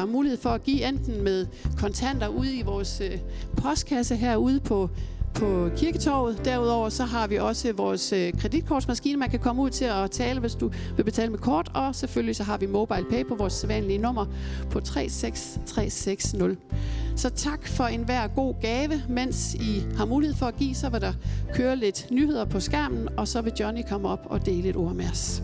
har mulighed for at give enten med kontanter ude i vores øh, postkasse herude på på Kirketorvet. Derudover så har vi også vores øh, kreditkortsmaskine, man kan komme ud til at tale, hvis du vil betale med kort. Og selvfølgelig så har vi mobile pay på vores sædvanlige nummer på 36360. Så tak for enhver god gave. Mens I har mulighed for at give, så vil der køre lidt nyheder på skærmen, og så vil Johnny komme op og dele et ord med os.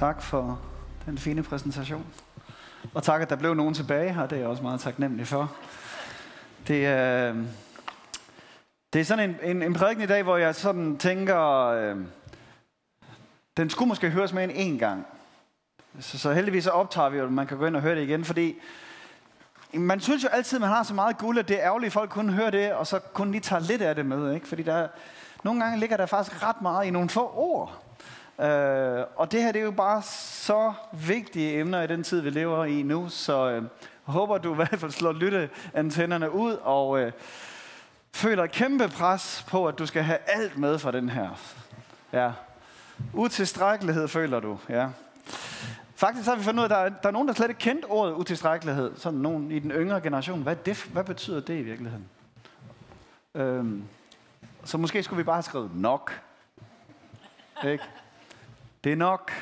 Tak for den fine præsentation. Og tak, at der blev nogen tilbage her. Det er jeg også meget taknemmelig for. Det er, det er sådan en, en, en prædiken i dag, hvor jeg sådan tænker, øh, den skulle måske høres med en en gang. Så, så heldigvis så optager vi jo, man kan gå ind og høre det igen, fordi man synes jo altid, man har så meget guld, at det er ærgerligt, at folk kun hører det, og så kun lige tager lidt af det med. Ikke? Fordi der, nogle gange ligger der faktisk ret meget i nogle få ord. Øh, og det her det er jo bare så vigtige emner i den tid, vi lever i nu, så øh, håber du i hvert fald slår lytteantennerne ud og øh, føler et kæmpe pres på, at du skal have alt med fra den her. Ja. Utilstrækkelighed føler du, ja. Faktisk har vi fundet ud af, at der er, der er nogen, der slet ikke kendte ordet utilstrækkelighed. Sådan nogen i den yngre generation. Hvad, det, hvad betyder det i virkeligheden? Øhm, så måske skulle vi bare have skrevet nok. Ikke? Det er nok.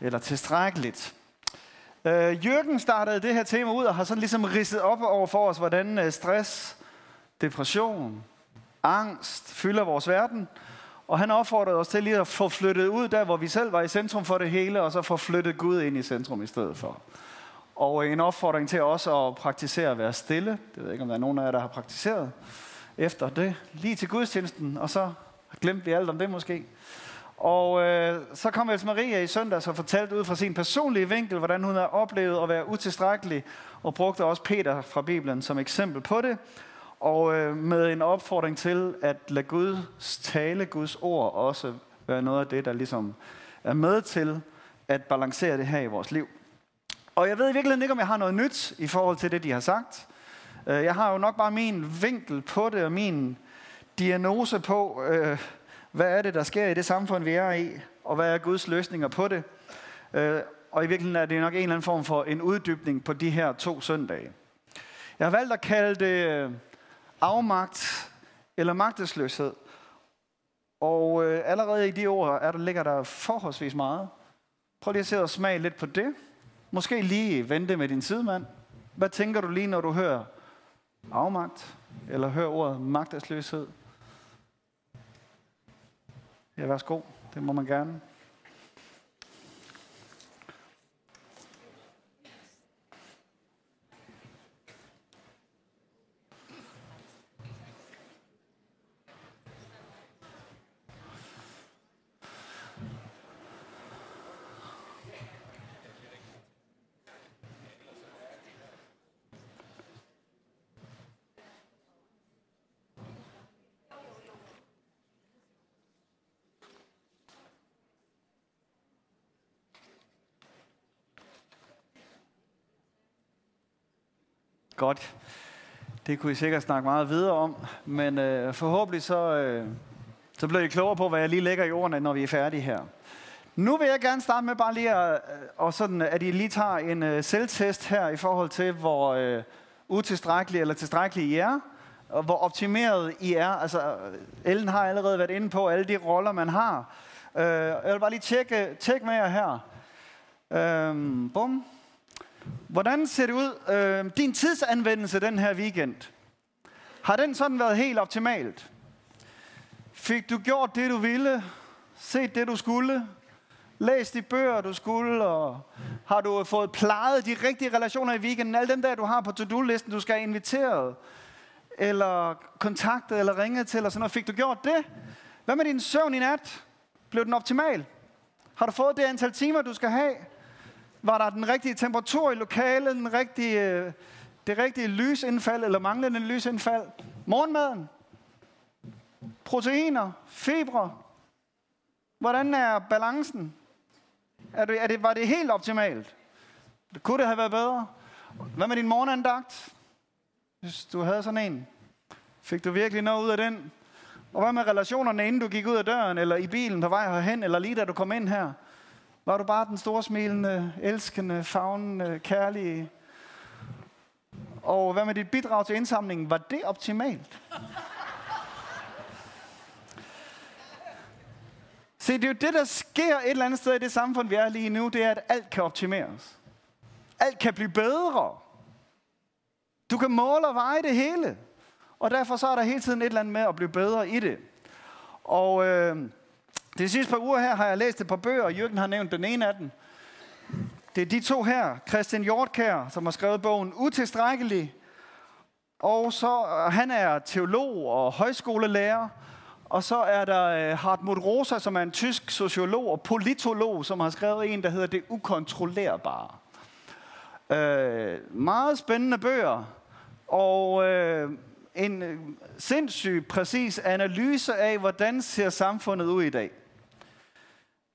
Eller tilstrækkeligt. Øh, Jørgen startede det her tema ud og har sådan ligesom ridset op over for os, hvordan øh, stress, depression, angst fylder vores verden. Og han opfordrede os til lige at få flyttet ud der, hvor vi selv var i centrum for det hele, og så få flyttet Gud ind i centrum i stedet for. Og øh, en opfordring til også at praktisere at være stille. Det ved jeg ikke, om der er nogen af jer, der har praktiseret efter det. Lige til gudstjenesten, og så glemte vi alt om det måske. Og øh, så kom Else Maria i søndags og fortalte ud fra sin personlige vinkel, hvordan hun har oplevet at være utilstrækkelig, og brugte også Peter fra Bibelen som eksempel på det. Og øh, med en opfordring til at lade Guds tale, Guds ord også være noget af det, der ligesom er med til at balancere det her i vores liv. Og jeg ved i virkeligheden ikke, om jeg har noget nyt i forhold til det, de har sagt. Øh, jeg har jo nok bare min vinkel på det, og min diagnose på, øh, hvad er det, der sker i det samfund, vi er i, og hvad er Guds løsninger på det. Øh, og i virkeligheden er det nok en eller anden form for en uddybning på de her to søndage. Jeg har valgt at kalde det øh, afmagt eller magtesløshed. Og øh, allerede i de ord er der, ligger der forholdsvis meget. Prøv lige at se og smage lidt på det. Måske lige vente med din sidemand. Hvad tænker du lige, når du hører afmagt? Eller hører ordet magtesløshed? Ja, værsgo. Det må man gerne. Godt. Det kunne I sikkert snakke meget videre om, men øh, forhåbentlig så, øh, så bliver I klogere på, hvad jeg lige lægger i ordene, når vi er færdige her. Nu vil jeg gerne starte med bare lige at, øh, og sådan, at I lige tager en øh, selvtest her i forhold til, hvor øh, utilstrækkelige eller tilstrækkelige I er, og hvor optimeret I er. Altså, øh, Ellen har allerede været inde på alle de roller, man har. Øh, jeg vil bare lige tjekke, tjekke med jer her. Øh, bum. Hvordan ser det ud? Øh, din tidsanvendelse den her weekend. Har den sådan været helt optimalt? Fik du gjort det, du ville? Set det, du skulle? Læst de bøger, du skulle? Og har du fået plejet de rigtige relationer i weekenden? Alle dem der, du har på to-do-listen, du skal have inviteret? Eller kontaktet, eller ringet til, eller sådan noget. Fik du gjort det? Hvad med din søvn i nat? Blev den optimal? Har du fået det antal timer, du skal have? Var der den rigtige temperatur i lokalet, den rigtige, øh, det rigtige lysindfald eller manglende lysindfald? Morgenmaden? Proteiner? Fibre? Hvordan er balancen? Er det, er det, var det helt optimalt? Kunne det have været bedre? Hvad med din morgenandagt? Hvis du havde sådan en. Fik du virkelig noget ud af den? Og hvad med relationerne, inden du gik ud af døren, eller i bilen på vej herhen, eller lige da du kom ind her? Var du bare den store smilende, elskende, fagnende, kærlige? Og hvad med dit bidrag til indsamlingen? Var det optimalt? Se, det er jo det, der sker et eller andet sted i det samfund, vi er lige nu, det er, at alt kan optimeres. Alt kan blive bedre. Du kan måle og veje det hele. Og derfor så er der hele tiden et eller andet med at blive bedre i det. Og øh, de sidste par uger her har jeg læst et par bøger, og Jørgen har nævnt den ene af dem. Det er de to her, Christian Hjortkær, som har skrevet bogen Utilstrækkelig. Og så, øh, han er teolog og højskolelærer. Og så er der øh, Hartmut Rosa, som er en tysk sociolog og politolog, som har skrevet en, der hedder Det Ukontrollerbare. Øh, meget spændende bøger. Og øh, en øh, sindssyg præcis analyse af, hvordan ser samfundet ud i dag.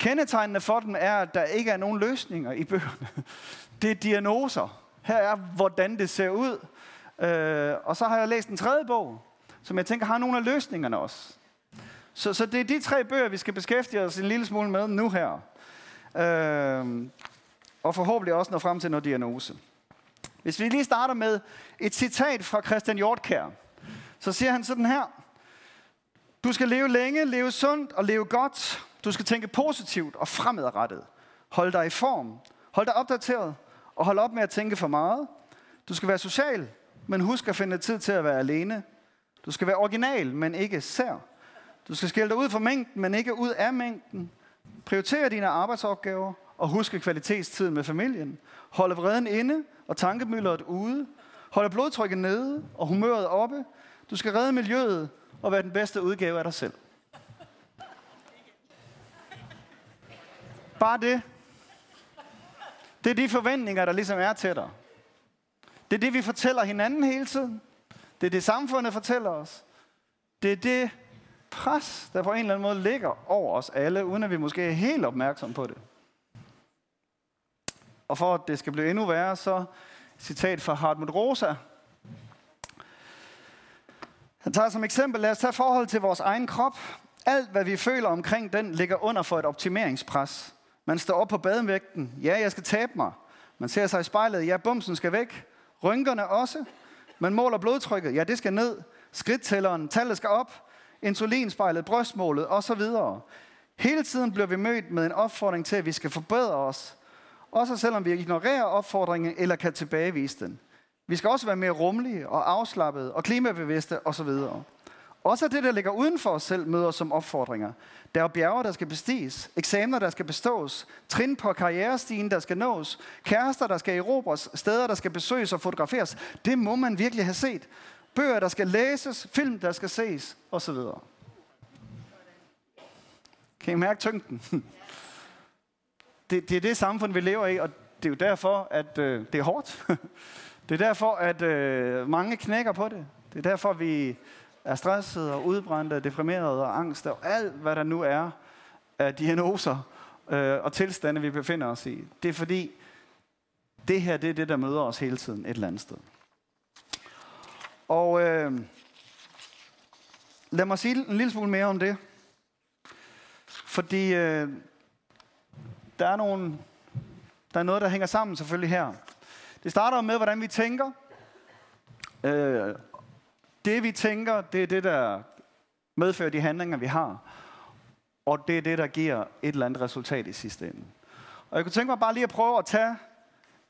Kendetegnende for den er, at der ikke er nogen løsninger i bøgerne. Det er diagnoser. Her er, hvordan det ser ud. Øh, og så har jeg læst en tredje bog, som jeg tænker har nogle af løsningerne også. Så, så det er de tre bøger, vi skal beskæftige os en lille smule med nu her. Øh, og forhåbentlig også nå frem til noget diagnose. Hvis vi lige starter med et citat fra Christian Hjortkær, så siger han sådan her. Du skal leve længe, leve sundt og leve godt. Du skal tænke positivt og fremadrettet. Hold dig i form. Hold dig opdateret. Og hold op med at tænke for meget. Du skal være social, men husk at finde tid til at være alene. Du skal være original, men ikke sær. Du skal skille dig ud fra mængden, men ikke ud af mængden. Prioriter dine arbejdsopgaver og huske kvalitetstiden med familien. Holde vreden inde og tankemylderet ude. Holde blodtrykket nede og humøret oppe. Du skal redde miljøet og være den bedste udgave af dig selv. Bare det. Det er de forventninger, der ligesom er til dig. Det er det, vi fortæller hinanden hele tiden. Det er det, samfundet fortæller os. Det er det pres, der på en eller anden måde ligger over os alle, uden at vi måske er helt opmærksom på det. Og for at det skal blive endnu værre, så citat fra Hartmut Rosa. Han tager som eksempel, lad os tage forhold til vores egen krop. Alt, hvad vi føler omkring den, ligger under for et optimeringspres. Man står op på badevægten. Ja, jeg skal tabe mig. Man ser sig i spejlet. Ja, bumsen skal væk. Rynkerne også. Man måler blodtrykket. Ja, det skal ned. Skridttælleren. Tallet skal op. Insulinspejlet, brystmålet osv. Hele tiden bliver vi mødt med en opfordring til, at vi skal forbedre os. Også selvom vi ignorerer opfordringen eller kan tilbagevise den. Vi skal også være mere rummelige og afslappede og klimabevidste osv. Også det, der ligger uden for os selv, møder os som opfordringer. Der er bjerge, der skal bestiges, eksamener, der skal bestås, trin på karrierestigen, der skal nås, kærester, der skal erobres, steder, der skal besøges og fotograferes. Det må man virkelig have set. Bøger, der skal læses, film, der skal ses, osv. Kan I mærke tyngden? Det, det er det samfund, vi lever i, og det er jo derfor, at øh, det er hårdt. Det er derfor, at øh, mange knækker på det. Det er derfor, vi er stressede og udbrændte, deprimerede og angst og alt, hvad der nu er af diagnoser øh, og tilstande, vi befinder os i. Det er fordi, det her det er det, der møder os hele tiden et eller andet sted. Og øh, lad mig sige en lille smule mere om det. Fordi øh, der er nogle, der er noget, der hænger sammen selvfølgelig her. Det starter med, hvordan vi tænker. Øh, det vi tænker, det er det, der medfører de handlinger, vi har. Og det er det, der giver et eller andet resultat i sidste ende. Og jeg kunne tænke mig bare lige at prøve at tage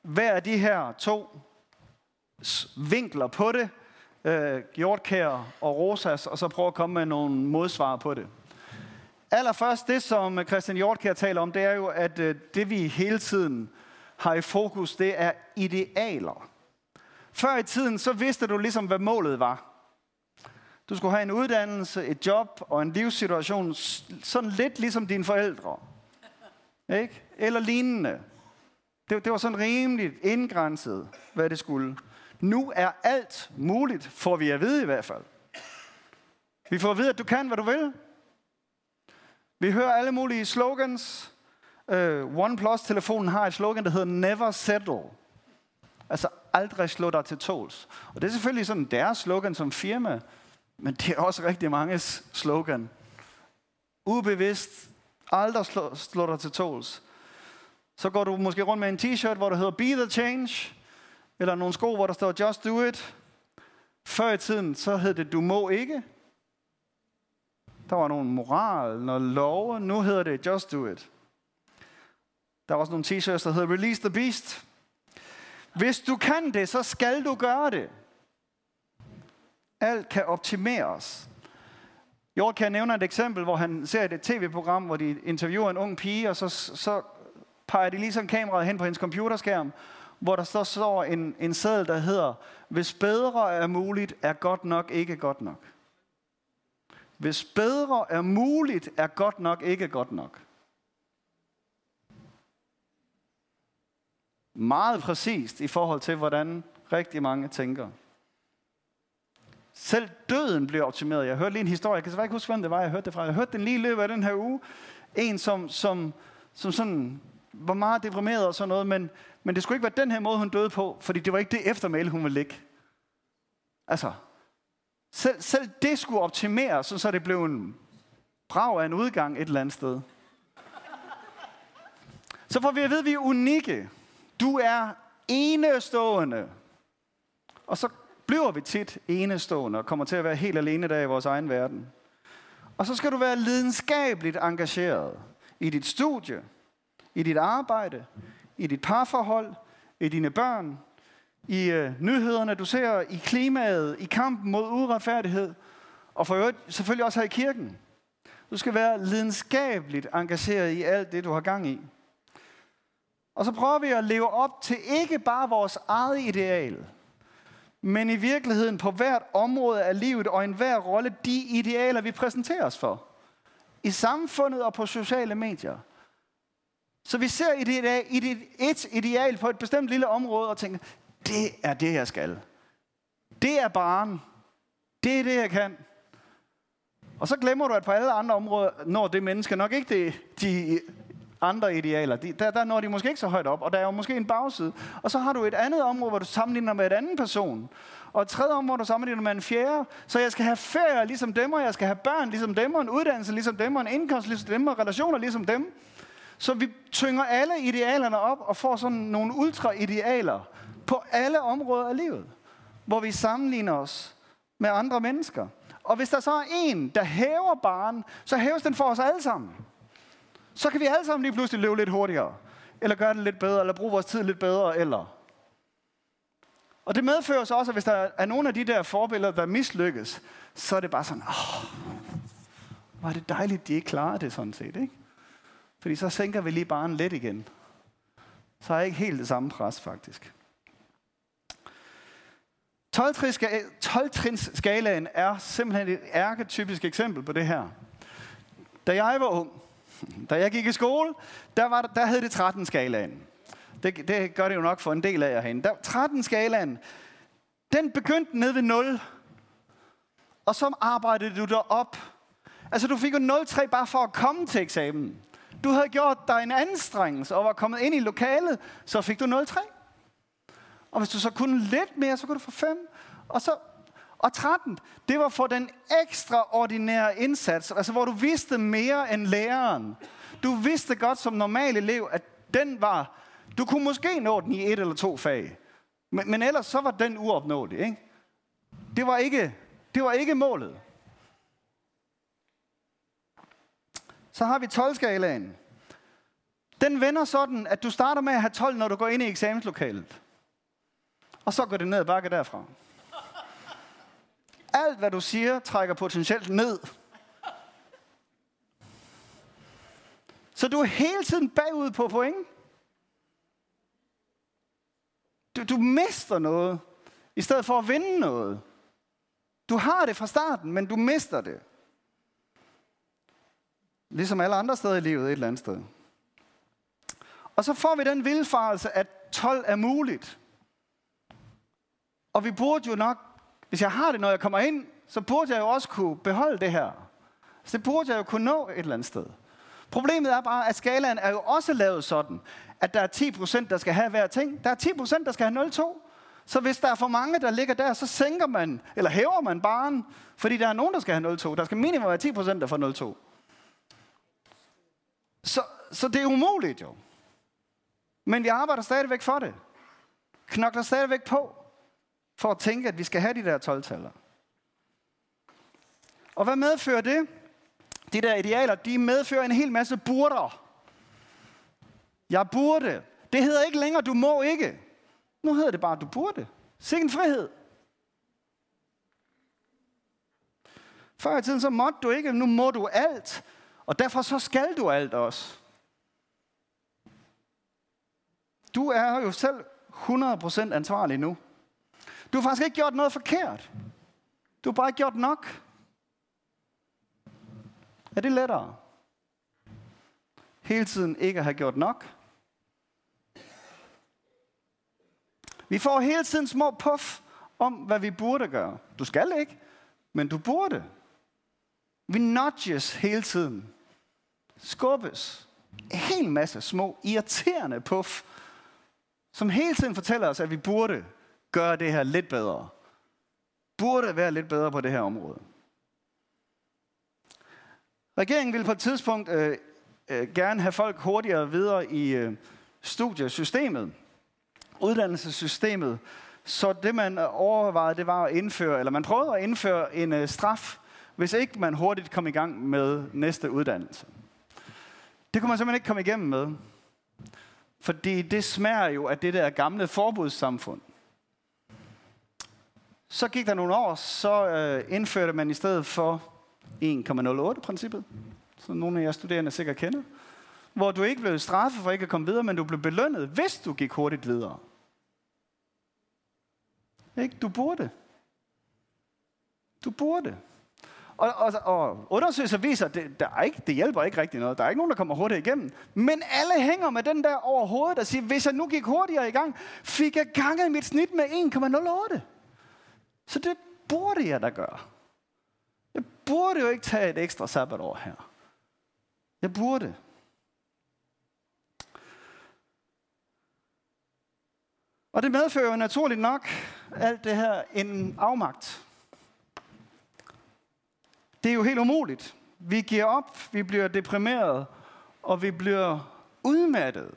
hver af de her to vinkler på det, øh, Hjortkær og Rosas, og så prøve at komme med nogle modsvar på det. Allerførst, det som Christian Hjortkær taler om, det er jo, at øh, det vi hele tiden har i fokus, det er idealer. Før i tiden, så vidste du ligesom, hvad målet var. Du skulle have en uddannelse, et job og en livssituation, sådan lidt ligesom dine forældre. Ikke? Eller lignende. Det, det var sådan rimeligt indgrænset, hvad det skulle. Nu er alt muligt, får vi at vide i hvert fald. Vi får at vide, at du kan, hvad du vil. Vi hører alle mulige slogans. Uh, OnePlus-telefonen har et slogan, der hedder Never Settle. Altså aldrig slå dig til tåls. Og det er selvfølgelig sådan deres slogan som firma, men det er også rigtig mange slogan. Ubevidst, aldrig slå, slå dig til tåls. Så går du måske rundt med en t-shirt, hvor der hedder Be the Change, eller nogle sko, hvor der står Just Do It. Før i tiden, så hed det Du må ikke. Der var nogle moral, noget lov. Nu hedder det Just Do It. Der var også nogle t-shirts, der hedder Release the Beast. Hvis du kan det, så skal du gøre det. Alt kan optimeres. Jord kan nævne et eksempel, hvor han ser et tv-program, hvor de interviewer en ung pige, og så, så peger de lige kameraet hen på hendes computerskærm, hvor der står, står en, en seddel, der hedder, hvis bedre er muligt, er godt nok ikke godt nok. Hvis bedre er muligt, er godt nok ikke godt nok. Meget præcist i forhold til, hvordan rigtig mange tænker. Selv døden bliver optimeret. Jeg hørte lige en historie, jeg kan ikke huske, hvem det var, jeg hørte det fra. Jeg hørte den lige i løbet af den her uge. En, som, som, som sådan var meget deprimeret og sådan noget, men, men det skulle ikke være den her måde, hun døde på, fordi det var ikke det eftermæle, hun ville lægge. Altså, selv, selv det skulle optimeres, så det blev en brag af en udgang et eller andet sted. Så får vi at vide, at vi er unikke. Du er enestående. Og så bliver vi tit enestående og kommer til at være helt alene der i vores egen verden. Og så skal du være lidenskabeligt engageret i dit studie, i dit arbejde, i dit parforhold, i dine børn, i øh, nyhederne, du ser i klimaet, i kampen mod uretfærdighed, og for øvrigt selvfølgelig også her i kirken. Du skal være lidenskabeligt engageret i alt det, du har gang i. Og så prøver vi at leve op til ikke bare vores eget ideal, men i virkeligheden på hvert område af livet og enhver rolle, de idealer, vi præsenterer os for. I samfundet og på sociale medier. Så vi ser et ideal, ideal på et bestemt lille område og tænker, det er det, jeg skal. Det er barn. Det er det, jeg kan. Og så glemmer du, at på alle andre områder når det menneske nok ikke det, de andre idealer. De, der, der når de måske ikke så højt op, og der er jo måske en bagside. Og så har du et andet område, hvor du sammenligner med et anden person. Og et tredje område, hvor du sammenligner med en fjerde. Så jeg skal have ferie ligesom dem, og jeg skal have børn ligesom dem, og en uddannelse ligesom dem, og en indkomst ligesom dem, og relationer ligesom dem. Så vi tynger alle idealerne op og får sådan nogle ultra-idealer på alle områder af livet, hvor vi sammenligner os med andre mennesker. Og hvis der så er en, der hæver barn, så hæves den for os alle sammen. Så kan vi alle sammen lige pludselig løbe lidt hurtigere, eller gøre det lidt bedre, eller bruge vores tid lidt bedre, eller... Og det medfører så også, at hvis der er nogle af de der forbilleder, der mislykkes, så er det bare sådan, åh, hvor er det dejligt, de ikke klarer det sådan set, ikke? Fordi så sænker vi lige barnen lidt igen. Så er ikke helt det samme pres, faktisk. 12-trins skalaen er simpelthen et ærketypisk eksempel på det her. Da jeg var ung, da jeg gik i skole, der, var, der hed det 13 skalaen. Det, det gør det jo nok for en del af jer herinde. Der, 13 skalaen, den begyndte ned ved 0. Og så arbejdede du dig op. Altså du fik jo 0,3 bare for at komme til eksamen. Du havde gjort dig en anstrengelse og var kommet ind i lokalet, så fik du 0,3. Og hvis du så kunne lidt mere, så kunne du få 5. Og, så, og 13, det var for den ekstraordinære indsats, altså hvor du vidste mere end læreren. Du vidste godt som normal elev, at den var, du kunne måske nå den i et eller to fag. Men, men ellers så var den uopnåelig. Ikke? Det, var ikke, det var ikke målet. Så har vi 12-skalaen. Den vender sådan, at du starter med at have 12, når du går ind i eksamenslokalet. Og så går det ned ad bakke derfra. Alt, hvad du siger, trækker potentielt ned. Så du er hele tiden bagud på point. Du, du mister noget, i stedet for at vinde noget. Du har det fra starten, men du mister det. Ligesom alle andre steder i livet et eller andet sted. Og så får vi den vildfarelse, at 12 er muligt. Og vi burde jo nok, hvis jeg har det, når jeg kommer ind, så burde jeg jo også kunne beholde det her. Så det burde jeg jo kunne nå et eller andet sted. Problemet er bare, at skalaen er jo også lavet sådan, at der er 10%, der skal have hver ting. Der er 10%, der skal have 0,2. Så hvis der er for mange, der ligger der, så sænker man, eller hæver man baren, fordi der er nogen, der skal have 0,2. Der skal minimum være 10%, der får 0,2. Så, så det er umuligt jo. Men vi arbejder stadigvæk for det. Knokler stadigvæk på, for at tænke, at vi skal have de der 12-taller. Og hvad medfører det? De der idealer, de medfører en hel masse burder. Jeg burde. Det hedder ikke længere, du må ikke. Nu hedder det bare, du burde. Sikke en frihed. Før i tiden så måtte du ikke, nu må du alt. Og derfor så skal du alt også. Du er jo selv 100% ansvarlig nu. Du har faktisk ikke gjort noget forkert. Du har bare ikke gjort nok. Er det lettere? Hele tiden ikke at have gjort nok? Vi får hele tiden små puff om, hvad vi burde gøre. Du skal ikke, men du burde. Vi nudges hele tiden. Skubbes. En hel masse små, irriterende puff, som hele tiden fortæller os, at vi burde gøre det her lidt bedre. Burde være lidt bedre på det her område. Regeringen vil på et tidspunkt øh, øh, gerne have folk hurtigere videre i øh, studiesystemet, uddannelsessystemet. Så det man overvejede, det var at indføre, eller man prøvede at indføre en øh, straf, hvis ikke man hurtigt kom i gang med næste uddannelse. Det kunne man simpelthen ikke komme igennem med. Fordi det smager jo af det der gamle forbudssamfund. Så gik der nogle år, så øh, indførte man i stedet for 1,08-princippet, som nogle af jer studerende sikkert kender, hvor du ikke blev straffet for ikke at komme videre, men du blev belønnet, hvis du gik hurtigt videre. Ikke? Du burde. Du burde. Og, og, og undersøgelser viser, at det, der er ikke, det hjælper ikke rigtig noget. Der er ikke nogen, der kommer hurtigt igennem. Men alle hænger med den der over hovedet, der siger, hvis jeg nu gik hurtigere i gang, fik jeg ganget mit snit med 1,08. Så det burde jeg da gøre. Jeg burde jo ikke tage et ekstra sabbatår her. Jeg burde. Og det medfører jo naturligt nok alt det her en afmagt. Det er jo helt umuligt. Vi giver op, vi bliver deprimeret, og vi bliver udmattet.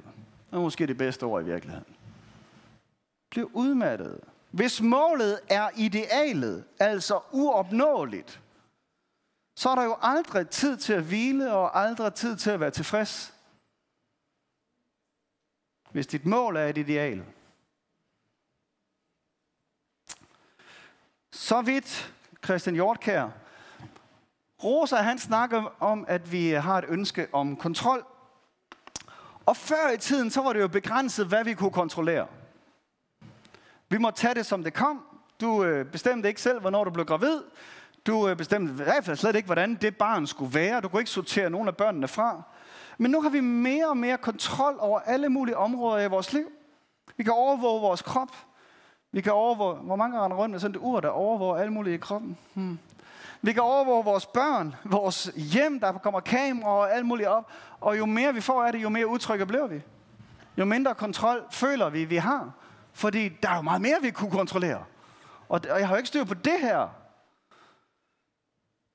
Det er måske det bedste ord i virkeligheden. Bliver udmattet. Hvis målet er idealet, altså uopnåeligt, så er der jo aldrig tid til at hvile og aldrig tid til at være tilfreds. Hvis dit mål er et ideal. Så vidt Christian Hjortkær. Rosa han snakker om, at vi har et ønske om kontrol. Og før i tiden, så var det jo begrænset, hvad vi kunne kontrollere. Vi må tage det, som det kom. Du øh, bestemte ikke selv, hvornår du blev gravid. Du øh, bestemte i hvert fald slet ikke, hvordan det barn skulle være. Du kunne ikke sortere nogen af børnene fra. Men nu har vi mere og mere kontrol over alle mulige områder i vores liv. Vi kan overvåge vores krop. Vi kan overvåge, hvor mange render rundt med sådan et ur, der overvåger alle mulige i kroppen. Hmm. Vi kan overvåge vores børn, vores hjem, der kommer kameraer og alt muligt op. Og jo mere vi får af det, jo mere utrygge bliver vi. Jo mindre kontrol føler vi, vi har. Fordi der er jo meget mere, vi kunne kontrollere. Og jeg har jo ikke styr på det her.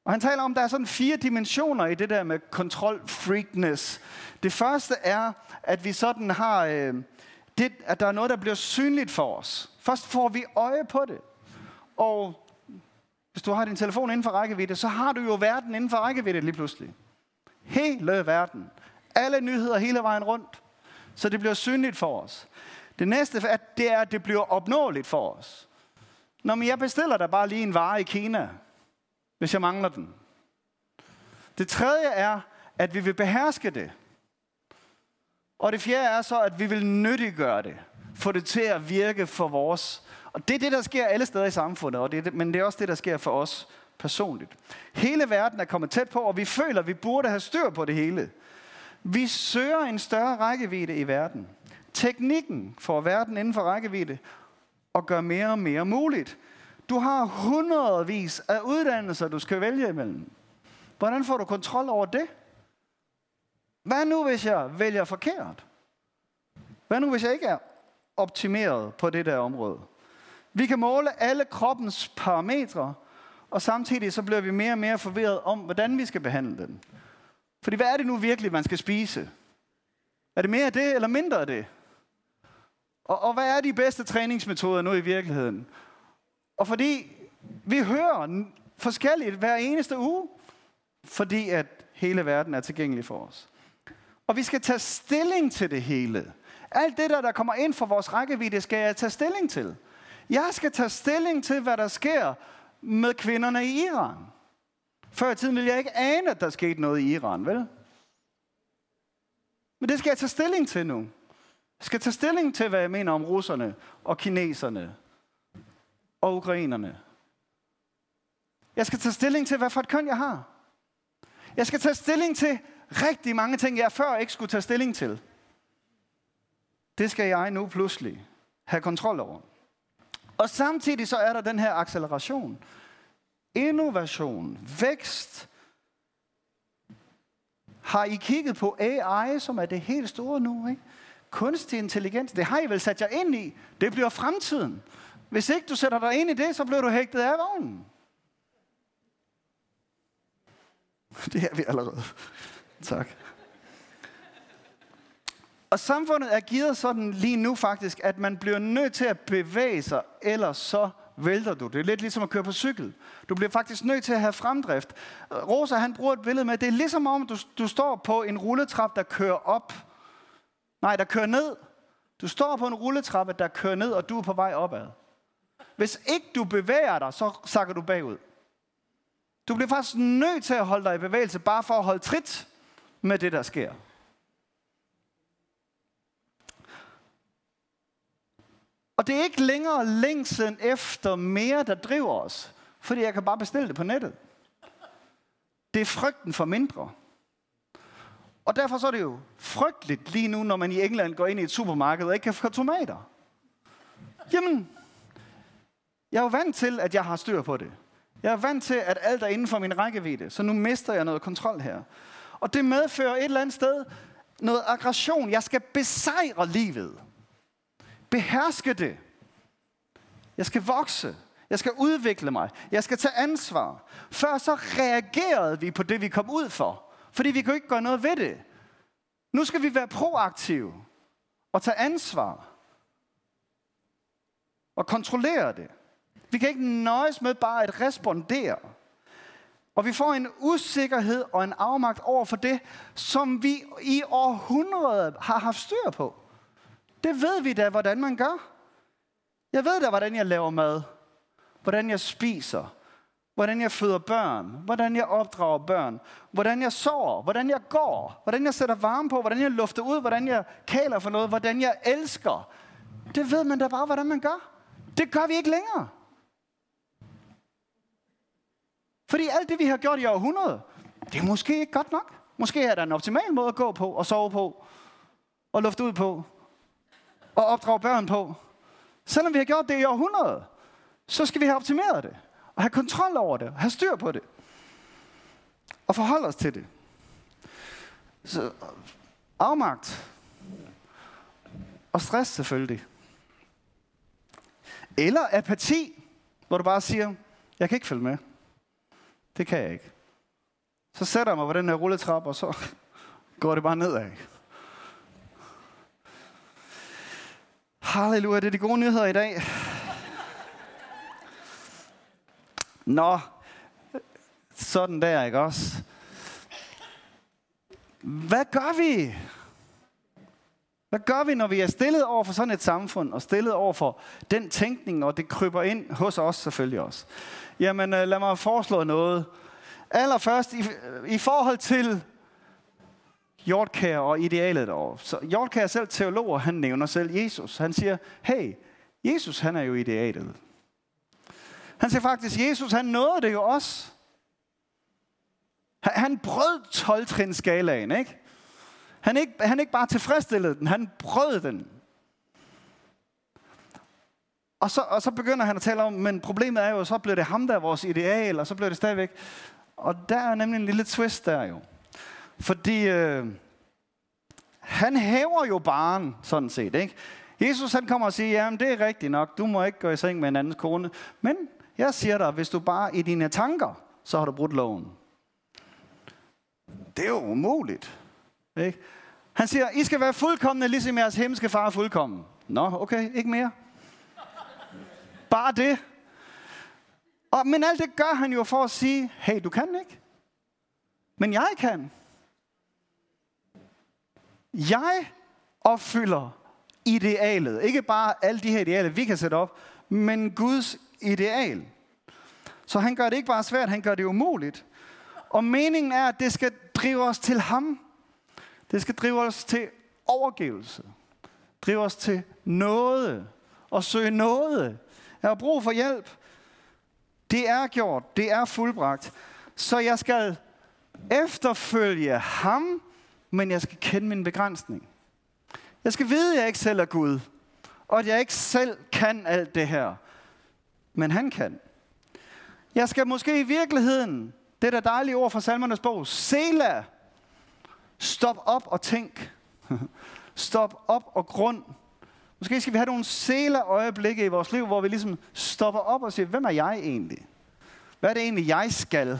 Og han taler om, at der er sådan fire dimensioner i det der med kontrolfreakness. Det første er, at vi sådan har, øh, det, at der er noget, der bliver synligt for os. Først får vi øje på det. Og hvis du har din telefon inden for rækkevidde, så har du jo verden inden for rækkevidde lige pludselig. Hele verden. Alle nyheder hele vejen rundt. Så det bliver synligt for os. Det næste er, det er, at det bliver opnåeligt for os. Når jeg bestiller der bare lige en vare i Kina, hvis jeg mangler den. Det tredje er, at vi vil beherske det. Og det fjerde er så, at vi vil nyttiggøre det. Få det til at virke for vores. Og det er det, der sker alle steder i samfundet, og det er det, men det er også det, der sker for os personligt. Hele verden er kommet tæt på, og vi føler, at vi burde have styr på det hele. Vi søger en større rækkevidde i verden. Teknikken får verden inden for rækkevidde og gør mere og mere muligt. Du har hundredvis af uddannelser, du skal vælge imellem. Hvordan får du kontrol over det? Hvad nu, hvis jeg vælger forkert? Hvad nu, hvis jeg ikke er optimeret på det der område? Vi kan måle alle kroppens parametre, og samtidig så bliver vi mere og mere forvirret om, hvordan vi skal behandle den. Fordi hvad er det nu virkelig, man skal spise? Er det mere af det, eller mindre af det? Og, og hvad er de bedste træningsmetoder nu i virkeligheden? Og fordi vi hører forskelligt hver eneste uge, fordi at hele verden er tilgængelig for os. Og vi skal tage stilling til det hele. Alt det der, der kommer ind for vores rækkevidde, skal jeg tage stilling til. Jeg skal tage stilling til, hvad der sker med kvinderne i Iran. Før i tiden ville jeg ikke ane, at der skete noget i Iran, vel? Men det skal jeg tage stilling til nu. Skal tage stilling til, hvad jeg mener om russerne og kineserne og ukrainerne. Jeg skal tage stilling til, hvad for et køn jeg har. Jeg skal tage stilling til rigtig mange ting, jeg før ikke skulle tage stilling til. Det skal jeg nu pludselig have kontrol over. Og samtidig så er der den her acceleration. Innovation, vækst. Har I kigget på AI, som er det helt store nu? Ikke? Kunstig intelligens, det har I vel sat jer ind i. Det bliver fremtiden. Hvis ikke du sætter dig ind i det, så bliver du hægtet af vognen. Det er vi allerede. Tak. Og samfundet er givet sådan lige nu faktisk, at man bliver nødt til at bevæge sig, ellers så vælter du. Det er lidt ligesom at køre på cykel. Du bliver faktisk nødt til at have fremdrift. Rosa han bruger et billede med, det er ligesom om du, du står på en rulletrap, der kører op. Nej, der kører ned. Du står på en rulletrappe, der kører ned, og du er på vej opad. Hvis ikke du bevæger dig, så sakker du bagud. Du bliver faktisk nødt til at holde dig i bevægelse, bare for at holde trit med det, der sker. Og det er ikke længere længsen efter mere, der driver os. Fordi jeg kan bare bestille det på nettet. Det er frygten for mindre. Og derfor så er det jo frygteligt lige nu, når man i England går ind i et supermarked og ikke kan få tomater. Jamen, jeg er jo vant til, at jeg har styr på det. Jeg er vant til, at alt er inden for min rækkevidde, så nu mister jeg noget kontrol her. Og det medfører et eller andet sted noget aggression. Jeg skal besejre livet. Beherske det. Jeg skal vokse. Jeg skal udvikle mig. Jeg skal tage ansvar. Før så reagerede vi på det, vi kom ud for. Fordi vi kunne ikke gøre noget ved det. Nu skal vi være proaktive og tage ansvar og kontrollere det. Vi kan ikke nøjes med bare at respondere. Og vi får en usikkerhed og en afmagt over for det, som vi i århundreder har haft styr på. Det ved vi da, hvordan man gør. Jeg ved da, hvordan jeg laver mad. Hvordan jeg spiser. Hvordan jeg føder børn. Hvordan jeg opdrager børn. Hvordan jeg sover. Hvordan jeg går. Hvordan jeg sætter varme på. Hvordan jeg lufter ud. Hvordan jeg kaler for noget. Hvordan jeg elsker. Det ved man da bare, hvordan man gør. Det gør vi ikke længere. Fordi alt det, vi har gjort i århundrede, det er måske ikke godt nok. Måske er der en optimal måde at gå på, og sove på, og lufte ud på, og opdrage børn på. Selvom vi har gjort det i århundrede, så skal vi have optimeret det, og have kontrol over det, have styr på det, og forholde os til det. Så afmagt og stress selvfølgelig. Eller apati, hvor du bare siger, jeg kan ikke følge med. Det kan jeg ikke. Så sætter jeg mig på den her rulletrappe, og så går det bare nedad. Halleluja, det er de gode nyheder i dag. Nå, sådan der, ikke også? Hvad gør vi? Hvad gør vi, når vi er stillet over for sådan et samfund, og stillet over for den tænkning, og det kryber ind hos os selvfølgelig også? Jamen, øh, lad mig foreslå noget. Allerførst, i, i forhold til Hjortkær og idealet derovre. Så Hjortkær er selv teolog, og han nævner selv Jesus. Han siger, hey, Jesus han er jo idealet. Han siger faktisk, Jesus han nåede det jo også. Han, han brød 12 skalaen, ikke? Han ikke, han ikke bare tilfredsstillede den, han brød den. Og så, og så begynder han at tale om, men problemet er jo, så blev det ham, der er vores ideal, og så blev det stadigvæk. Og der er nemlig en lille twist der jo. Fordi øh, han hæver jo barn, sådan set. Ikke? Jesus han kommer og siger, jamen det er rigtigt nok, du må ikke gå i seng med en andens kone. Men jeg siger dig, hvis du bare i dine tanker, så har du brudt loven. Det er jo umuligt. Ikke? Han siger, I skal være fuldkommende, ligesom jeres himmelske far er fuldkommen. Nå, okay, ikke mere. Bare det. Og, men alt det gør han jo for at sige, hey, du kan ikke. Men jeg kan. Jeg opfylder idealet. Ikke bare alle de her idealer, vi kan sætte op, men Guds ideal. Så han gør det ikke bare svært, han gør det umuligt. Og meningen er, at det skal drive os til ham. Det skal drive os til overgivelse. Drive os til noget. Og søge noget. Jeg har brug for hjælp. Det er gjort. Det er fuldbragt. Så jeg skal efterfølge ham, men jeg skal kende min begrænsning. Jeg skal vide, at jeg ikke selv er Gud, og at jeg ikke selv kan alt det her. Men han kan. Jeg skal måske i virkeligheden, det er der dejlige ord fra salmernes bog, Sela, stop op og tænk. stop op og grund. Måske skal vi have nogle sela øjeblikke i vores liv, hvor vi ligesom stopper op og siger, hvem er jeg egentlig? Hvad er det egentlig, jeg skal?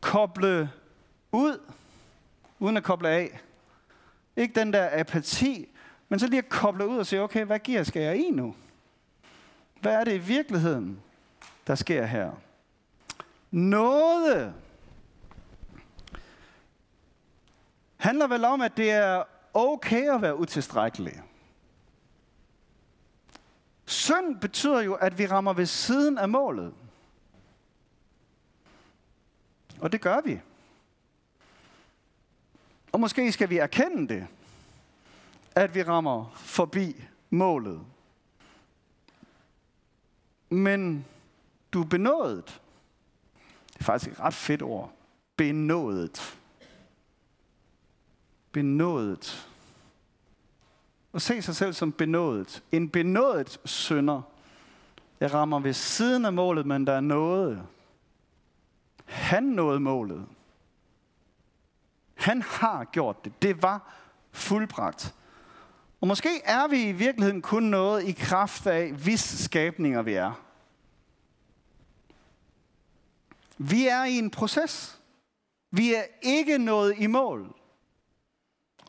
Koble ud, uden at koble af. Ikke den der apati, men så lige at koble ud og sige, okay, hvad gear skal jeg i nu? Hvad er det i virkeligheden, der sker her? Noget handler vel om, at det er okay at være utilstrækkelig. Synd betyder jo, at vi rammer ved siden af målet. Og det gør vi. Og måske skal vi erkende det, at vi rammer forbi målet. Men du er benådet. Det er faktisk et ret fedt ord. Benådet. Benådet. Og se sig selv som benådet. En benådet sønder. Jeg rammer ved siden af målet, men der er noget. Han nåede målet. Han har gjort det. Det var fuldbragt. Og måske er vi i virkeligheden kun noget i kraft af, hvis skabninger vi er. Vi er i en proces. Vi er ikke nået i mål.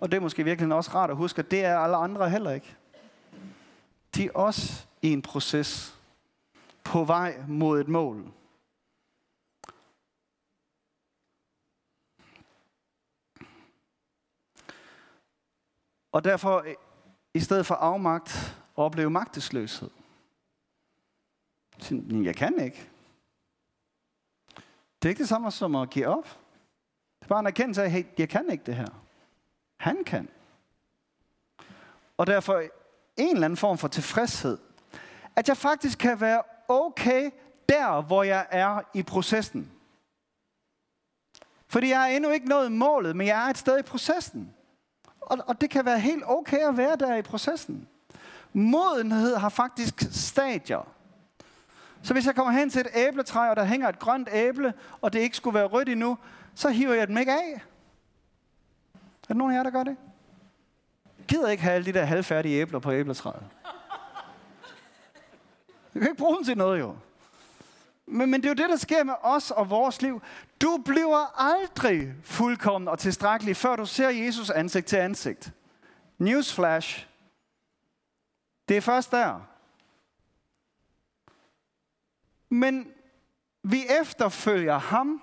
Og det er måske virkelig også rart at huske, at det er alle andre heller ikke. De er også i en proces på vej mod et mål. Og derfor, i stedet for afmagt, opleve magtesløshed. Jeg kan ikke. Det er ikke det samme som at give op. Det er bare en erkendelse af, at jeg kan ikke det her. Han kan. Og derfor en eller anden form for tilfredshed. At jeg faktisk kan være okay der, hvor jeg er i processen. Fordi jeg er endnu ikke nået målet, men jeg er et sted i processen. Og, og det kan være helt okay at være der i processen. Modenhed har faktisk stadier. Så hvis jeg kommer hen til et æbletræ, og der hænger et grønt æble, og det ikke skulle være rødt endnu, så hiver jeg dem ikke af. Er der nogen af jer, der gør det? Jeg gider ikke have alle de der halvfærdige æbler på æbletræet. Jeg kan ikke bruge dem til noget, jo. Men, men det er jo det, der sker med os og vores liv. Du bliver aldrig fuldkommen og tilstrækkelig, før du ser Jesus ansigt til ansigt. Newsflash. Det er først der. Men vi efterfølger ham,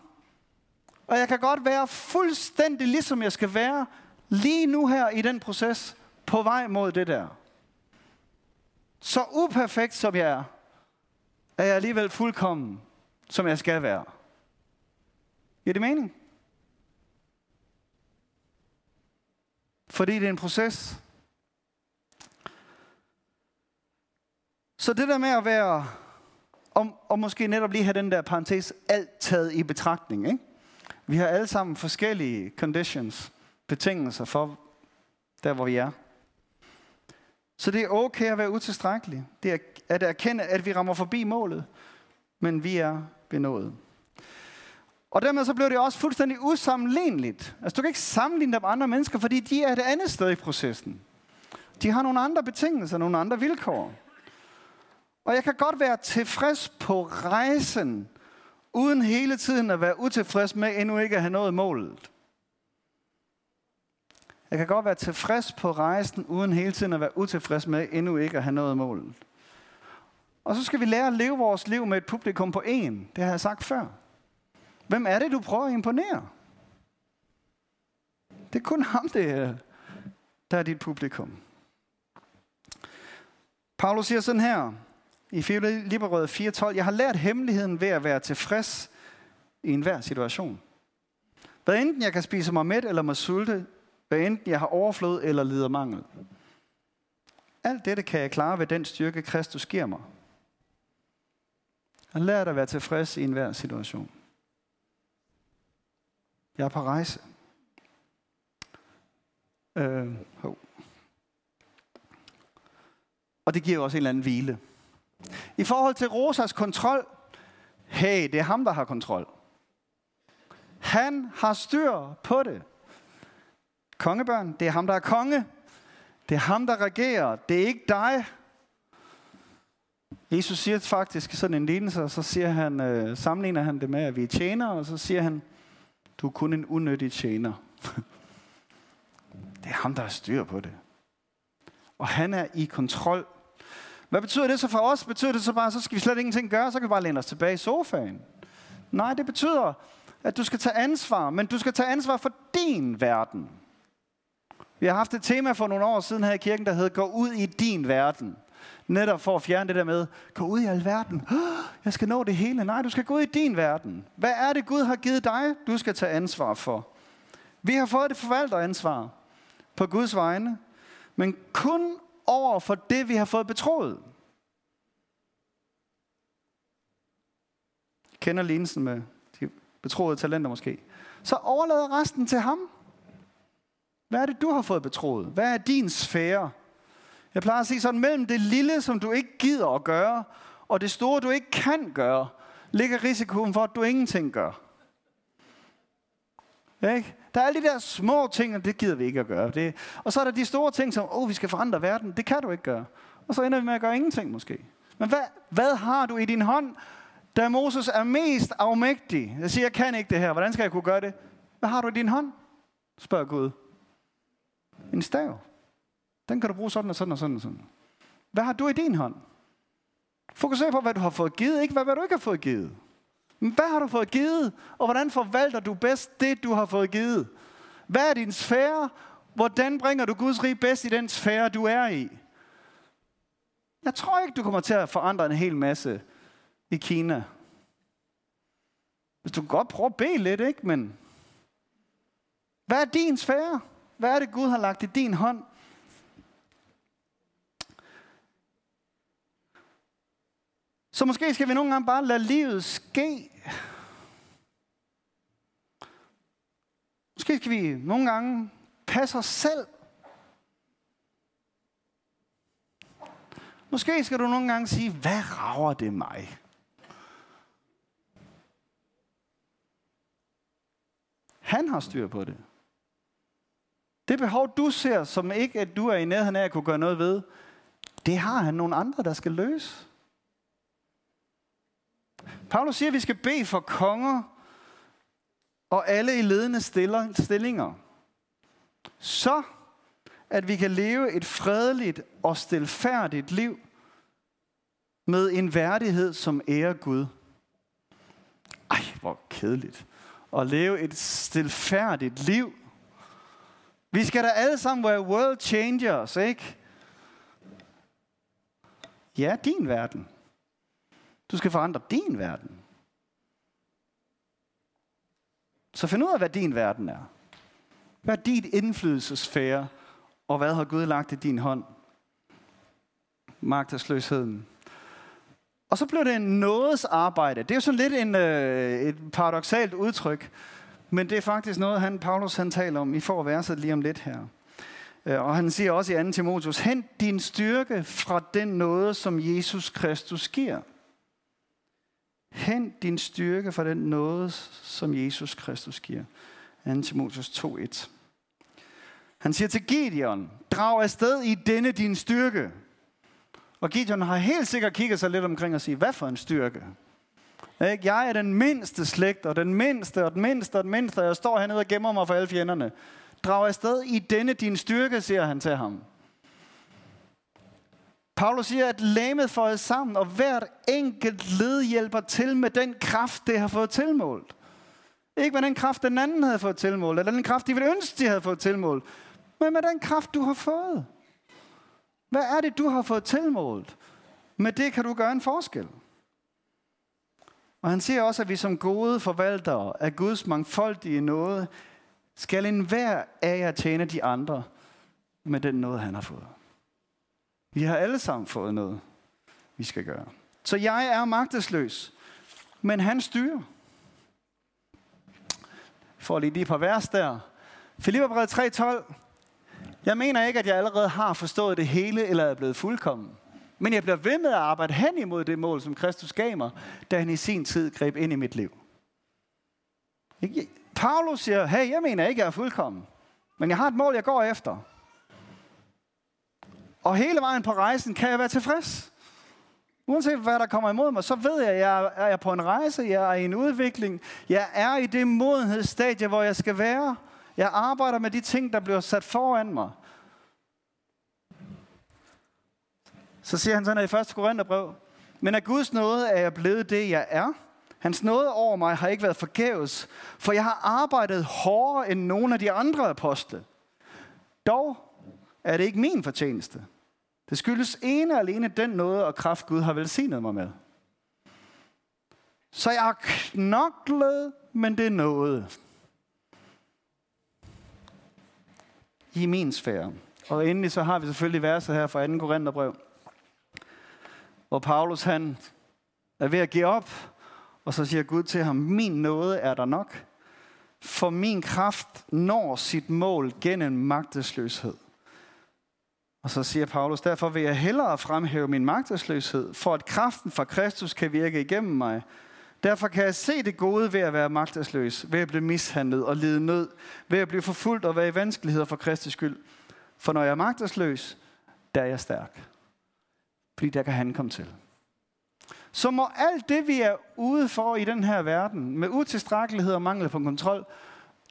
og jeg kan godt være fuldstændig ligesom jeg skal være lige nu her i den proces på vej mod det der. Så uperfekt som jeg er, er jeg alligevel fuldkommen, som jeg skal være. Giver det mening? Fordi det er en proces. Så det der med at være, og, og måske netop lige have den der parentes, alt taget i betragtning. Ikke? Vi har alle sammen forskellige conditions, betingelser for der, hvor vi er. Så det er okay at være utilstrækkelig. Det er at erkende, at vi rammer forbi målet, men vi er benået. Og dermed så blev det også fuldstændig usammenligneligt. Altså du kan ikke sammenligne dem med andre mennesker, fordi de er et andet sted i processen. De har nogle andre betingelser, nogle andre vilkår. Og jeg kan godt være tilfreds på rejsen, uden hele tiden at være utilfreds med endnu ikke at have nået målet. Jeg kan godt være tilfreds på rejsen, uden hele tiden at være utilfreds med endnu ikke at have nået målet. Og så skal vi lære at leve vores liv med et publikum på en. Det har jeg sagt før. Hvem er det, du prøver at imponere? Det er kun ham, det er, der er dit publikum. Paulus siger sådan her i Filipperød 4.12. Jeg har lært hemmeligheden ved at være tilfreds i enhver situation. Hvad enten jeg kan spise mig mæt eller mig sulte, hvad enten jeg har overflod eller lider mangel. Alt dette kan jeg klare ved den styrke, Kristus giver mig. Han lærer dig at være tilfreds i enhver situation. Jeg er på rejse. Øh, oh. Og det giver også en eller anden hvile. I forhold til Rosas kontrol, hey, det er ham, der har kontrol. Han har styr på det. Kongebørn, det er ham, der er konge. Det er ham, der regerer. Det er ikke dig. Jesus siger faktisk sådan en lignelse, og så siger han, øh, sammenligner han det med, at vi er tjenere, og så siger han, du er kun en unødig tjener. det er ham, der har styr på det. Og han er i kontrol. Hvad betyder det så for os? Betyder det så bare, så skal vi slet ingenting gøre, så kan vi bare læne os tilbage i sofaen? Nej, det betyder, at du skal tage ansvar, men du skal tage ansvar for din verden. Vi har haft et tema for nogle år siden her i kirken, der hed Gå ud i din verden. Netop for at fjerne det der med, gå ud i alverden. Jeg skal nå det hele. Nej, du skal gå ud i din verden. Hvad er det, Gud har givet dig, du skal tage ansvar for? Vi har fået det forvalteransvar på Guds vegne, men kun over for det, vi har fået betroet. Kender lignelsen med de betroede talenter måske. Så overlader resten til ham. Hvad er det, du har fået betroet? Hvad er din sfære? Jeg plejer at sige sådan, mellem det lille, som du ikke gider at gøre, og det store, du ikke kan gøre, ligger risikoen for, at du ingenting gør. Ikke? Der er alle de der små ting, og det gider vi ikke at gøre. Det, og så er der de store ting, som, åh, oh, vi skal forandre verden. Det kan du ikke gøre. Og så ender vi med at gøre ingenting måske. Men hvad, hvad har du i din hånd, da Moses er mest afmægtig? Jeg siger, jeg kan ikke det her. Hvordan skal jeg kunne gøre det? Hvad har du i din hånd? Spørger Gud. En stav. Den kan du bruge sådan og sådan og sådan og sådan. Hvad har du i din hånd? Fokuser på, hvad du har fået givet, ikke hvad, hvad du ikke har fået givet. Men hvad har du fået givet, og hvordan forvalter du bedst det, du har fået givet? Hvad er din sfære? Hvordan bringer du Guds rige bedst i den sfære, du er i? Jeg tror ikke, du kommer til at forandre en hel masse i Kina. Hvis du kan godt prøve at bede lidt, ikke? Men hvad er din sfære? Hvad er det, Gud har lagt i din hånd? Så måske skal vi nogle gange bare lade livet ske. Måske skal vi nogle gange passe os selv. Måske skal du nogle gange sige, hvad rager det mig? Han har styr på det. Det behov, du ser, som ikke at du er i nærheden af at kunne gøre noget ved, det har han nogle andre, der skal løse. Paulus siger, at vi skal bede for konger og alle i ledende stillinger. Så at vi kan leve et fredeligt og stilfærdigt liv med en værdighed, som ærer Gud. Ej, hvor kedeligt. At leve et stilfærdigt liv. Vi skal da alle sammen være world changers, ikke? Ja, din verden. Du skal forandre din verden. Så find ud af, hvad din verden er. Hvad er dit indflydelsesfære, og hvad har Gud lagt i din hånd? Magtesløsheden. Og så blev det en nådes arbejde. Det er jo sådan lidt en, øh, et paradoxalt udtryk, men det er faktisk noget, han, Paulus han taler om. I får verset lige om lidt her. Øh, og han siger også i 2. Timotius, hent din styrke fra den noget, som Jesus Kristus giver. Hent din styrke fra den nåde, som Jesus Kristus giver. 2. Timotheus 2.1. Han siger til Gideon, drag afsted i denne din styrke. Og Gideon har helt sikkert kigget sig lidt omkring og sige, hvad for en styrke? Jeg er den mindste slægt, og den mindste, og den mindste, og den mindste, og jeg står hernede og gemmer mig for alle fjenderne. Drag afsted i denne din styrke, siger han til ham. Paulus siger, at læmet føjes sammen, og hvert enkelt led hjælper til med den kraft, det har fået tilmålt. Ikke med den kraft, den anden havde fået tilmålt, eller den kraft, de ville ønske, de havde fået tilmålt, men med den kraft, du har fået. Hvad er det, du har fået tilmålt? Med det kan du gøre en forskel. Og han siger også, at vi som gode forvaltere af Guds mangfoldige nåde, skal enhver af jer tjene de andre med den noget, han har fået. Vi har alle sammen fået noget, vi skal gøre. Så jeg er magtesløs, men han styrer. For lige et par vers der. Filipperbrevet 3.12. Jeg mener ikke, at jeg allerede har forstået det hele, eller er blevet fuldkommen. Men jeg bliver ved med at arbejde hen imod det mål, som Kristus gav mig, da han i sin tid greb ind i mit liv. Paulus siger, hey, jeg mener ikke, at jeg er fuldkommen. Men jeg har et mål, jeg går efter. Og hele vejen på rejsen kan jeg være tilfreds. Uanset hvad der kommer imod mig, så ved jeg, at jeg er på en rejse, jeg er i en udvikling. Jeg er i det modenhedsstadie, hvor jeg skal være. Jeg arbejder med de ting, der bliver sat foran mig. Så siger han sådan her i 1. Korintherbrev. Men af Guds nåde er jeg blevet det, jeg er. Hans nåde over mig har ikke været forgæves, for jeg har arbejdet hårdere end nogle af de andre apostle. Dog er det ikke min fortjeneste. Det skyldes ene og alene den nåde og kraft, Gud har velsignet mig med. Så jeg har knoklet, men det er noget. I min sfære. Og endelig så har vi selvfølgelig verset her fra 2. Korintherbrev, hvor Paulus han er ved at give op, og så siger Gud til ham, min nåde er der nok, for min kraft når sit mål gennem magtesløshed. Og så siger Paulus, derfor vil jeg hellere fremhæve min magtesløshed, for at kraften fra Kristus kan virke igennem mig. Derfor kan jeg se det gode ved at være magtesløs, ved at blive mishandlet og lide nød, ved at blive forfulgt og være i vanskeligheder for Kristi skyld. For når jeg er magtesløs, der er jeg stærk. Fordi der kan han komme til. Så må alt det, vi er ude for i den her verden, med utilstrækkelighed og mangel på kontrol,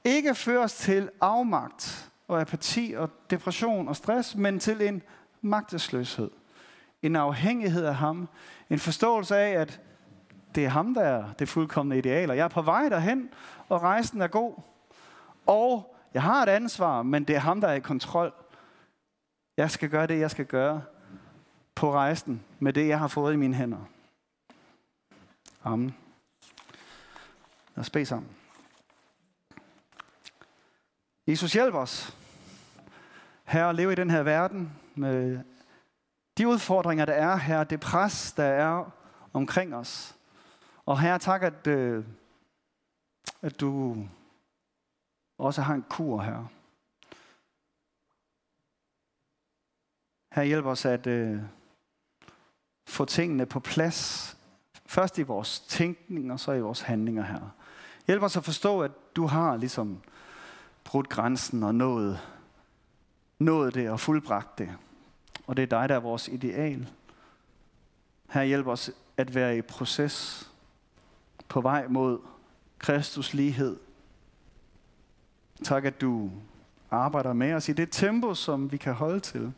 ikke føres til afmagt, og apati og depression og stress, men til en magtesløshed. En afhængighed af ham. En forståelse af, at det er ham, der er det fuldkommende ideal, og jeg er på vej derhen, og rejsen er god. Og jeg har et ansvar, men det er ham, der er i kontrol. Jeg skal gøre det, jeg skal gøre på rejsen med det, jeg har fået i mine hænder. Amen. Lad os bede sammen. Jesus hjælp os. Herre, at leve i den her verden med de udfordringer, der er her, det pres, der er omkring os. Og herre, tak, at, øh, at du også har en kur her. Her hjælp os at øh, få tingene på plads. Først i vores tænkning, og så i vores handlinger her. Hjælp os at forstå, at du har ligesom brudt grænsen og nået nået det og fuldbragt det. Og det er dig, der er vores ideal. Her hjælp os at være i proces. på vej mod Kristus lighed. Tak, at du arbejder med os i det tempo, som vi kan holde til.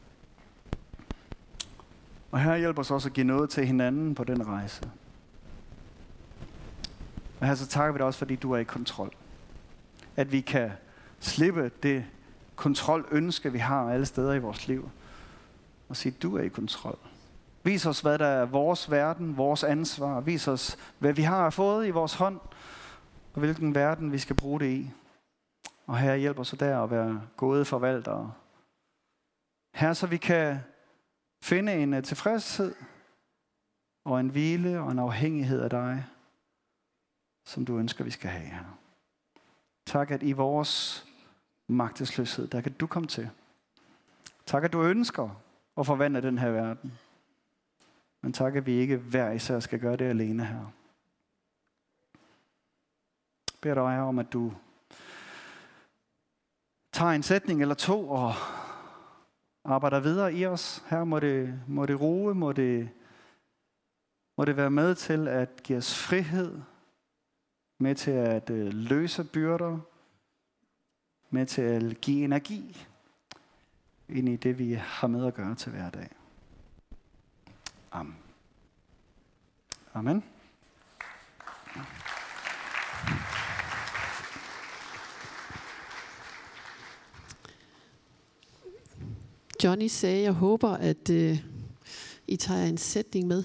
Og her hjælper os også at give noget til hinanden på den rejse. Og her så takker vi dig også, fordi du er i kontrol. At vi kan slippe det kontrolønske, vi har alle steder i vores liv. Og sige, du er i kontrol. Vis os, hvad der er vores verden, vores ansvar. Vis os, hvad vi har fået i vores hånd, og hvilken verden vi skal bruge det i. Og her hjælper os der at være gode forvaltere. Her så vi kan finde en øh, tilfredshed og en hvile og en afhængighed af dig, som du ønsker, vi skal have her. Tak, at i vores magtesløshed, der kan du komme til. Tak, at du ønsker at forvandle den her verden. Men tak, at vi ikke hver især skal gøre det alene her. Jeg beder dig om, at du tager en sætning eller to og arbejder videre i os. Her må det, må det roe, må det, må det være med til at give os frihed, med til at øh, løse byrder, med til at give energi ind i det, vi har med at gøre til hverdag. Amen. Amen. Johnny sagde, jeg håber, at øh, I tager en sætning med.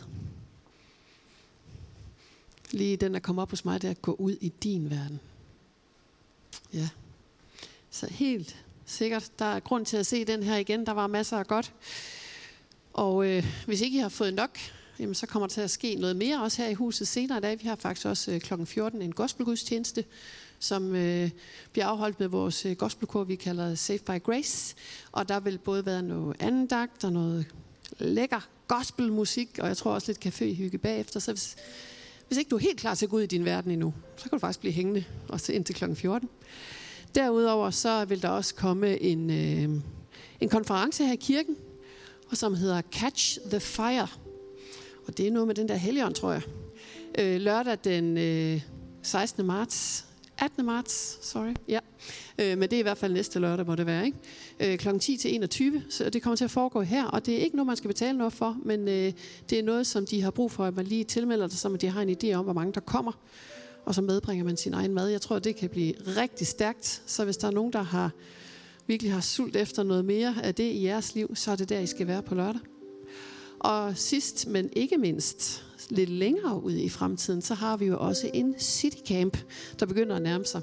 Lige den, der kommer op hos mig, det er at gå ud i din verden. Ja. Så helt sikkert, der er grund til at se den her igen. Der var masser af godt. Og øh, hvis ikke I har fået nok, jamen, så kommer der til at ske noget mere også her i huset senere i dag. Vi har faktisk også øh, kl. 14 en gospelgudstjeneste, som øh, bliver afholdt med vores øh, gospelkor, vi kalder Safe by Grace. Og der vil både være noget andagt og noget lækker gospelmusik, og jeg tror også lidt caféhygge bagefter. Så hvis, hvis ikke du er helt klar til at gå ud i din verden endnu, så kan du faktisk blive hængende også indtil kl. 14. Derudover så vil der også komme en, øh, en konference her i kirken, og som hedder Catch the Fire. Og det er noget med den der helgen, tror jeg. Øh, lørdag den øh, 16. marts 18. marts, sorry. Ja. Øh, men det er i hvert fald næste lørdag, må det være, ikke? Øh, kl. 10 til 21, så det kommer til at foregå her, og det er ikke noget, man skal betale noget for, men øh, det er noget, som de har brug for, at man lige tilmelder sig, så de har en idé om, hvor mange der kommer, og så medbringer man sin egen mad. Jeg tror, det kan blive rigtig stærkt, så hvis der er nogen, der har virkelig har sult efter noget mere af det i jeres liv, så er det der, I skal være på lørdag. Og sidst, men ikke mindst, lidt længere ud i fremtiden, så har vi jo også en city camp, der begynder at nærme sig.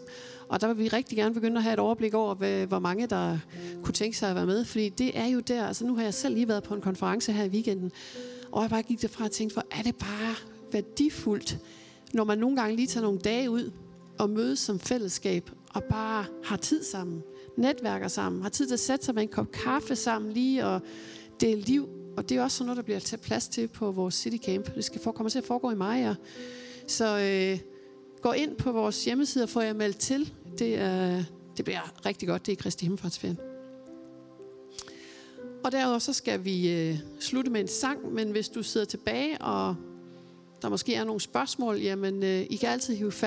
Og der vil vi rigtig gerne begynde at have et overblik over, hvor mange der kunne tænke sig at være med. Fordi det er jo der, altså nu har jeg selv lige været på en konference her i weekenden, og jeg bare gik derfra og tænkte, hvor er det bare værdifuldt, når man nogle gange lige tager nogle dage ud og mødes som fællesskab og bare har tid sammen, netværker sammen, har tid til at sætte sig med en kop kaffe sammen lige og dele liv og det er også sådan noget, der bliver taget plads til på vores City Camp. Det skal for, komme til at foregå i maj. Ja. Så øh, gå ind på vores hjemmeside og få jer meldt til. Det, er, det bliver rigtig godt. Det er Kristi Himmelfartsferien. Og derudover så skal vi øh, slutte med en sang, men hvis du sidder tilbage, og der måske er nogle spørgsmål, jamen øh, I kan altid hive fat